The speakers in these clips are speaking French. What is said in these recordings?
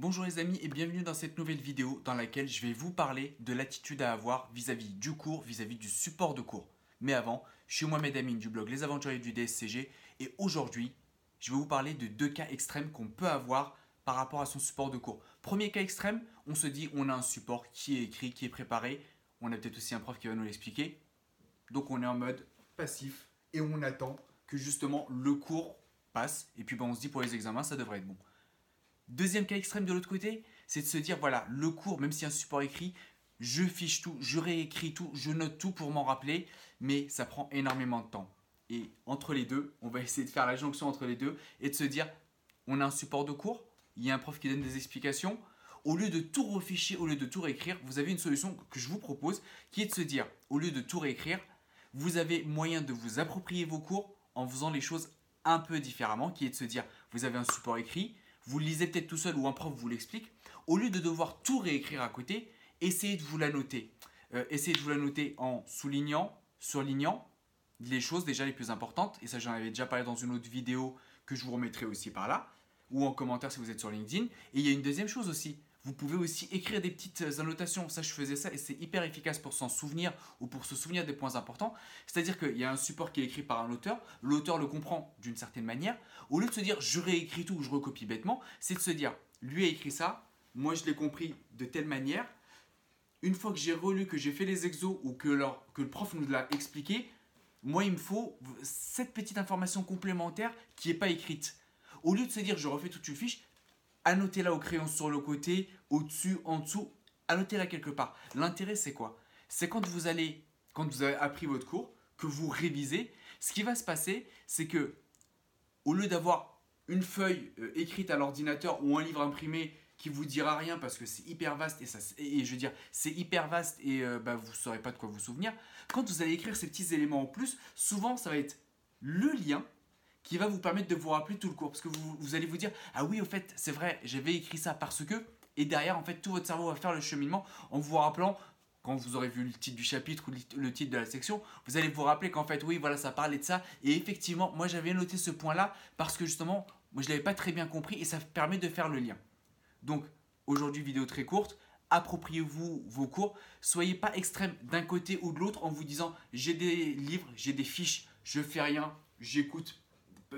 Bonjour les amis et bienvenue dans cette nouvelle vidéo dans laquelle je vais vous parler de l'attitude à avoir vis-à-vis du cours, vis-à-vis du support de cours. Mais avant, je suis Mohamed Amine du blog Les Aventuriers du DSCG et aujourd'hui, je vais vous parler de deux cas extrêmes qu'on peut avoir par rapport à son support de cours. Premier cas extrême, on se dit on a un support qui est écrit, qui est préparé, on a peut-être aussi un prof qui va nous l'expliquer. Donc on est en mode passif et on attend que justement le cours passe et puis ben, on se dit pour les examens ça devrait être bon. Deuxième cas extrême de l'autre côté, c'est de se dire voilà, le cours, même si un support écrit, je fiche tout, je réécris tout, je note tout pour m'en rappeler, mais ça prend énormément de temps. Et entre les deux, on va essayer de faire la jonction entre les deux et de se dire on a un support de cours, il y a un prof qui donne des explications. Au lieu de tout reficher, au lieu de tout réécrire, vous avez une solution que je vous propose qui est de se dire au lieu de tout réécrire, vous avez moyen de vous approprier vos cours en faisant les choses un peu différemment, qui est de se dire vous avez un support écrit, vous le lisez peut-être tout seul ou un prof vous l'explique, au lieu de devoir tout réécrire à côté, essayez de vous la noter. Euh, essayez de vous la noter en soulignant, surlignant les choses déjà les plus importantes, et ça j'en avais déjà parlé dans une autre vidéo que je vous remettrai aussi par là, ou en commentaire si vous êtes sur LinkedIn. Et il y a une deuxième chose aussi, vous pouvez aussi écrire des petites annotations. Ça, je faisais ça et c'est hyper efficace pour s'en souvenir ou pour se souvenir des points importants. C'est-à-dire qu'il y a un support qui est écrit par un auteur, l'auteur le comprend d'une certaine manière. Au lieu de se dire je réécris tout ou je recopie bêtement, c'est de se dire lui a écrit ça, moi je l'ai compris de telle manière. Une fois que j'ai relu, que j'ai fait les exos ou que, que le prof nous l'a expliqué, moi il me faut cette petite information complémentaire qui n'est pas écrite. Au lieu de se dire je refais toute une fiche, annotez-la au crayon sur le côté, au-dessus, en dessous, annotez-la quelque part. L'intérêt, c'est quoi? C'est quand vous allez, quand vous avez appris votre cours, que vous révisez, ce qui va se passer, c'est que au lieu d'avoir une feuille euh, écrite à l'ordinateur ou un livre imprimé qui vous dira rien parce que c'est hyper vaste et, ça, et, je veux dire c'est hyper vaste et euh, bah, vous ne saurez pas de quoi vous souvenir. Quand vous allez écrire ces petits éléments en plus, souvent ça va être le lien qui va vous permettre de vous rappeler tout le cours. Parce que vous, allez vous dire, ah oui, au fait, c'est vrai, j'avais écrit ça parce que, et derrière, en fait, tout votre cerveau va faire le cheminement en vous rappelant, quand vous aurez vu le titre du chapitre ou le titre de la section, vous allez vous rappeler qu'en fait, oui, voilà, ça parlait de ça. Et effectivement, moi, j'avais noté ce point-là parce que justement, moi, je ne l'avais pas très bien compris et ça permet de faire le lien. Donc, aujourd'hui, vidéo très courte. Appropriez-vous vos cours. Soyez pas extrême d'un côté ou de l'autre en vous disant j'ai des livres, j'ai des fiches, je fais rien, j'écoute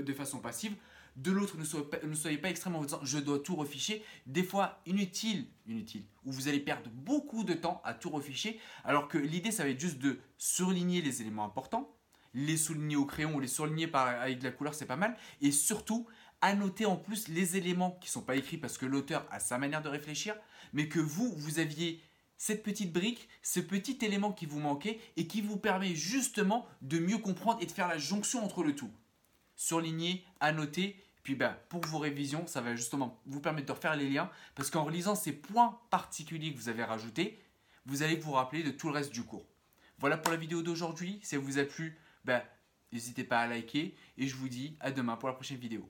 de façon passive. De l'autre, ne soyez, pas, extrêmement en disant je dois tout reficher. Des fois, inutile, inutile, où vous allez perdre beaucoup de temps à tout reficher. Alors que l'idée, ça va être juste de surligner les éléments importants, les souligner au crayon ou les surligner par, avec de la couleur, c'est pas mal. Et surtout, annoter en plus les éléments qui ne sont pas écrits parce que l'auteur a sa manière de réfléchir, mais que vous, vous aviez cette petite brique, ce petit élément qui vous manquait et qui vous permet justement de mieux comprendre et de faire la jonction entre le tout surligner, annoter. Puis ben, pour vos révisions, ça va justement vous permettre de refaire les liens parce qu'en relisant ces points particuliers que vous avez rajoutés, vous allez vous rappeler de tout le reste du cours. Voilà pour la vidéo d'aujourd'hui. Si elle vous a plu, ben, n'hésitez pas à liker et je vous dis à demain pour la prochaine vidéo.